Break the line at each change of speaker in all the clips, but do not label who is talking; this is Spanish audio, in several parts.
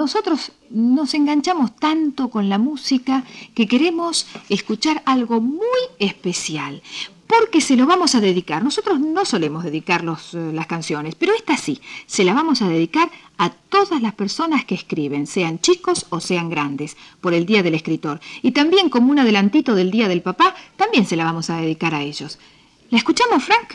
nosotros nos enganchamos tanto con la música que queremos escuchar algo muy especial, porque se lo vamos a dedicar. Nosotros no solemos dedicar eh, las canciones, pero esta sí, se la vamos a dedicar a todas las personas que escriben, sean chicos o sean grandes, por el Día del Escritor. Y también como un adelantito del Día del Papá, también se la vamos a dedicar a ellos. ¿La escuchamos, Frank?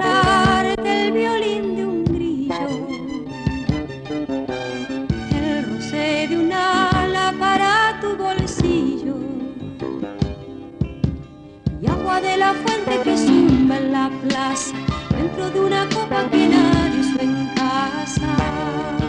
de la fuente que zumba en la plaza dentro de una copa que nadie su en casa.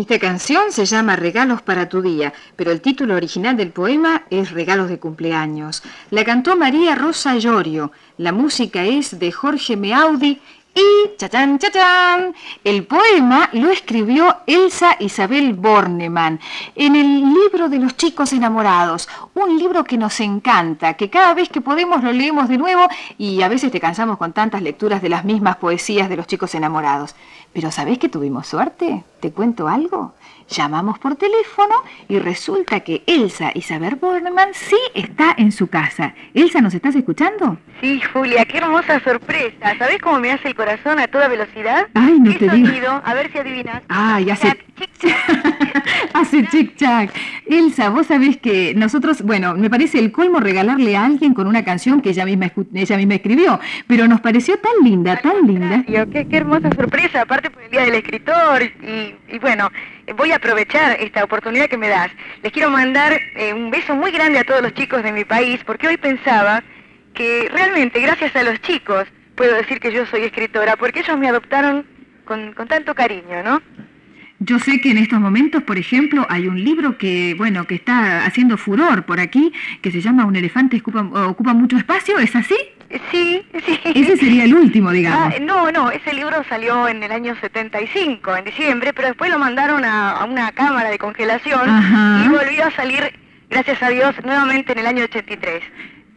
Esta canción se llama Regalos para tu día, pero el título original del poema es Regalos de cumpleaños. La cantó María Rosa Llorio. La música es de Jorge Meaudi y, chachán, chachán, el poema lo escribió Elsa Isabel Bornemann en el libro de los chicos enamorados, un libro que nos encanta, que cada vez que podemos lo leemos de nuevo y a veces te cansamos con tantas lecturas de las mismas poesías de los chicos enamorados. Pero ¿sabés que tuvimos suerte? ¿Te cuento algo? Llamamos por teléfono y resulta que Elsa Isabel Bornemann sí está en su casa. Elsa, ¿nos estás escuchando?
Sí, Julia, qué hermosa sorpresa. ¿Sabés cómo me hace el corazón a toda velocidad?
Ay, no
¿Qué
te
sonido? A ver si adivinas.
Ay, hace... hace chic-chac. Elsa, vos sabés que nosotros, bueno, me parece el colmo regalarle a alguien con una canción que ella misma, ella misma escribió, pero nos pareció tan linda, tan linda.
Qué, qué hermosa sorpresa, aparte por el Día del Escritor y, y bueno voy a aprovechar esta oportunidad que me das. Les quiero mandar eh, un beso muy grande a todos los chicos de mi país, porque hoy pensaba que realmente gracias a los chicos puedo decir que yo soy escritora, porque ellos me adoptaron con, tanto cariño, ¿no?
Yo sé que en estos momentos, por ejemplo, hay un libro que, bueno, que está haciendo furor por aquí, que se llama Un elefante ocupa, ocupa mucho espacio, ¿es así?
Sí, sí.
Ese sería el último, digamos.
Ah, no, no, ese libro salió en el año 75, en diciembre, pero después lo mandaron a, una cámara de congelación y volvió a salir, gracias a Dios, nuevamente en el año 83.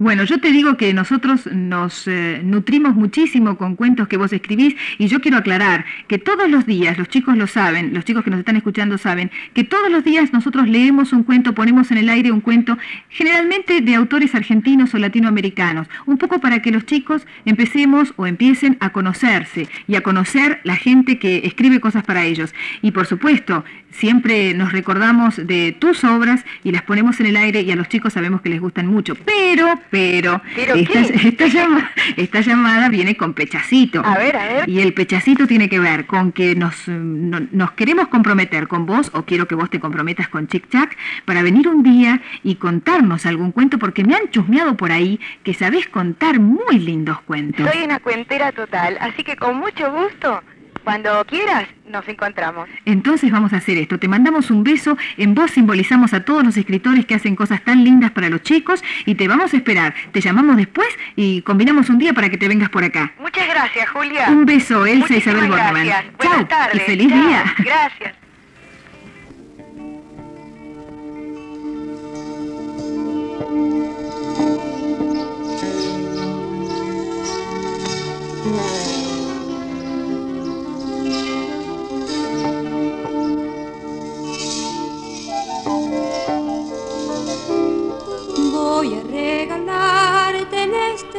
Bueno, yo te digo que nosotros nos eh, nutrimos muchísimo con cuentos que vos escribís y yo quiero aclarar que todos los días, los chicos lo saben, los chicos que nos están escuchando saben, que todos los días nosotros leemos un cuento, ponemos en el aire un cuento, generalmente de autores argentinos o latinoamericanos, un poco para que los chicos empecemos o empiecen a conocerse y a conocer la gente que escribe cosas para ellos. Y por supuesto, siempre nos recordamos de tus obras y las ponemos en el aire y a los chicos sabemos que les gustan mucho. Pero, pero, esta, llamada, viene con pechacito.
A ver, a ver.
Y el pechacito tiene que ver con que nos, nos queremos comprometer con vos o quiero que vos te comprometas con Chic Chac para venir un día y contarnos algún cuento porque me han chusmeado por ahí que sabés contar muy lindos cuentos.
Soy una cuentera total, así que con mucho gusto cuando quieras, nos encontramos.
Entonces vamos a hacer esto. Te mandamos un beso. En vos simbolizamos a todos los escritores que hacen cosas tan lindas para los chicos y te vamos a esperar. Te llamamos después y combinamos un día para que te vengas por acá.
Muchas gracias, Julia.
Un beso, Elsa Isabel
Bornemann.
Chao y feliz día.
Gracias.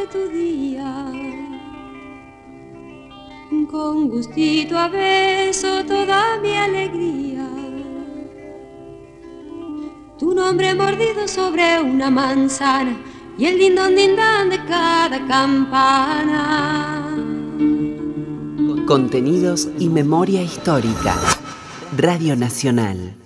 Tu día. Con gustito a beso toda mi alegría. Tu nombre mordido sobre una manzana y el dindón dindán de cada campana.
Contenidos y memoria histórica. Radio Nacional.